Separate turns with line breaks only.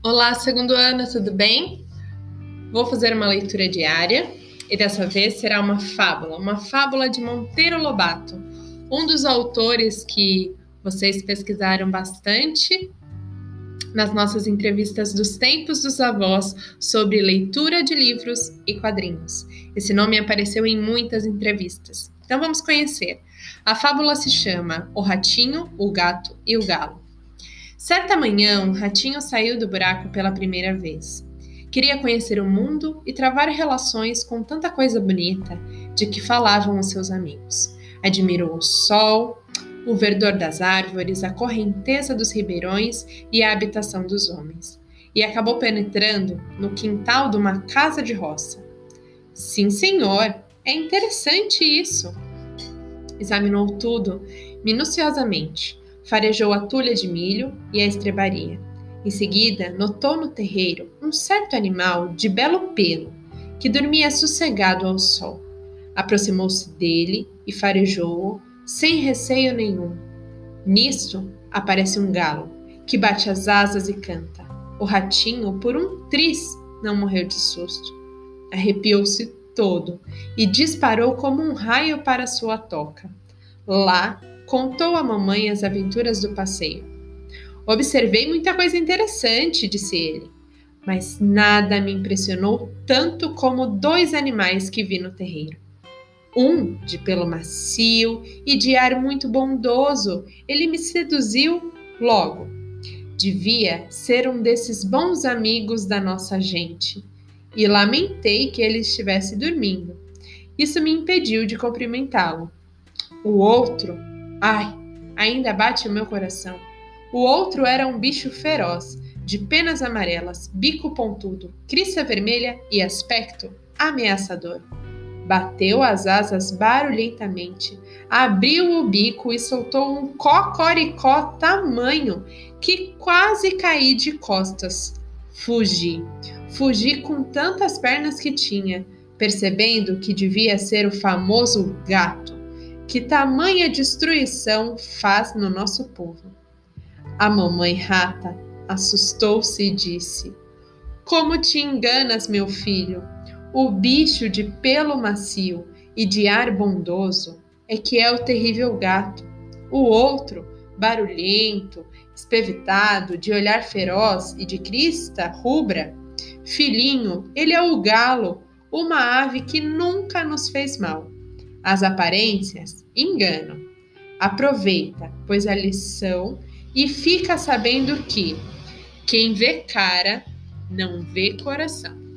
Olá, segundo ano, tudo bem? Vou fazer uma leitura diária e dessa vez será uma fábula, uma fábula de Monteiro Lobato, um dos autores que vocês pesquisaram bastante nas nossas entrevistas dos tempos dos avós sobre leitura de livros e quadrinhos. Esse nome apareceu em muitas entrevistas. Então vamos conhecer. A fábula se chama O Ratinho, o Gato e o Galo. Certa manhã, um ratinho saiu do buraco pela primeira vez. Queria conhecer o mundo e travar relações com tanta coisa bonita de que falavam os seus amigos. Admirou o sol, o verdor das árvores, a correnteza dos ribeirões e a habitação dos homens. E acabou penetrando no quintal de uma casa de roça. Sim, senhor, é interessante isso. Examinou tudo minuciosamente farejou a tulha de milho e a estrebaria. Em seguida, notou no terreiro um certo animal de belo pelo que dormia sossegado ao sol. Aproximou-se dele e farejou-o sem receio nenhum. Nisto aparece um galo que bate as asas e canta. O ratinho, por um tris, não morreu de susto. Arrepiou-se todo e disparou como um raio para sua toca. Lá contou à mamãe as aventuras do passeio. Observei muita coisa interessante, disse ele, mas nada me impressionou tanto como dois animais que vi no terreiro. Um de pelo macio e de ar muito bondoso, ele me seduziu logo. Devia ser um desses bons amigos da nossa gente. E lamentei que ele estivesse dormindo. Isso me impediu de cumprimentá-lo. O outro Ai, ainda bate o meu coração. O outro era um bicho feroz, de penas amarelas, bico pontudo, crista vermelha e aspecto ameaçador. Bateu as asas barulhentamente, abriu o bico e soltou um cocoricó tamanho que quase caí de costas. Fugi. Fugi com tantas pernas que tinha, percebendo que devia ser o famoso gato que tamanha destruição faz no nosso povo. A mamãe rata assustou-se e disse: Como te enganas, meu filho? O bicho de pelo macio e de ar bondoso é que é o terrível gato. O outro, barulhento, espevitado, de olhar feroz e de crista rubra, filhinho, ele é o galo, uma ave que nunca nos fez mal. As aparências enganam. Aproveita, pois a lição e fica sabendo que quem vê cara não vê coração.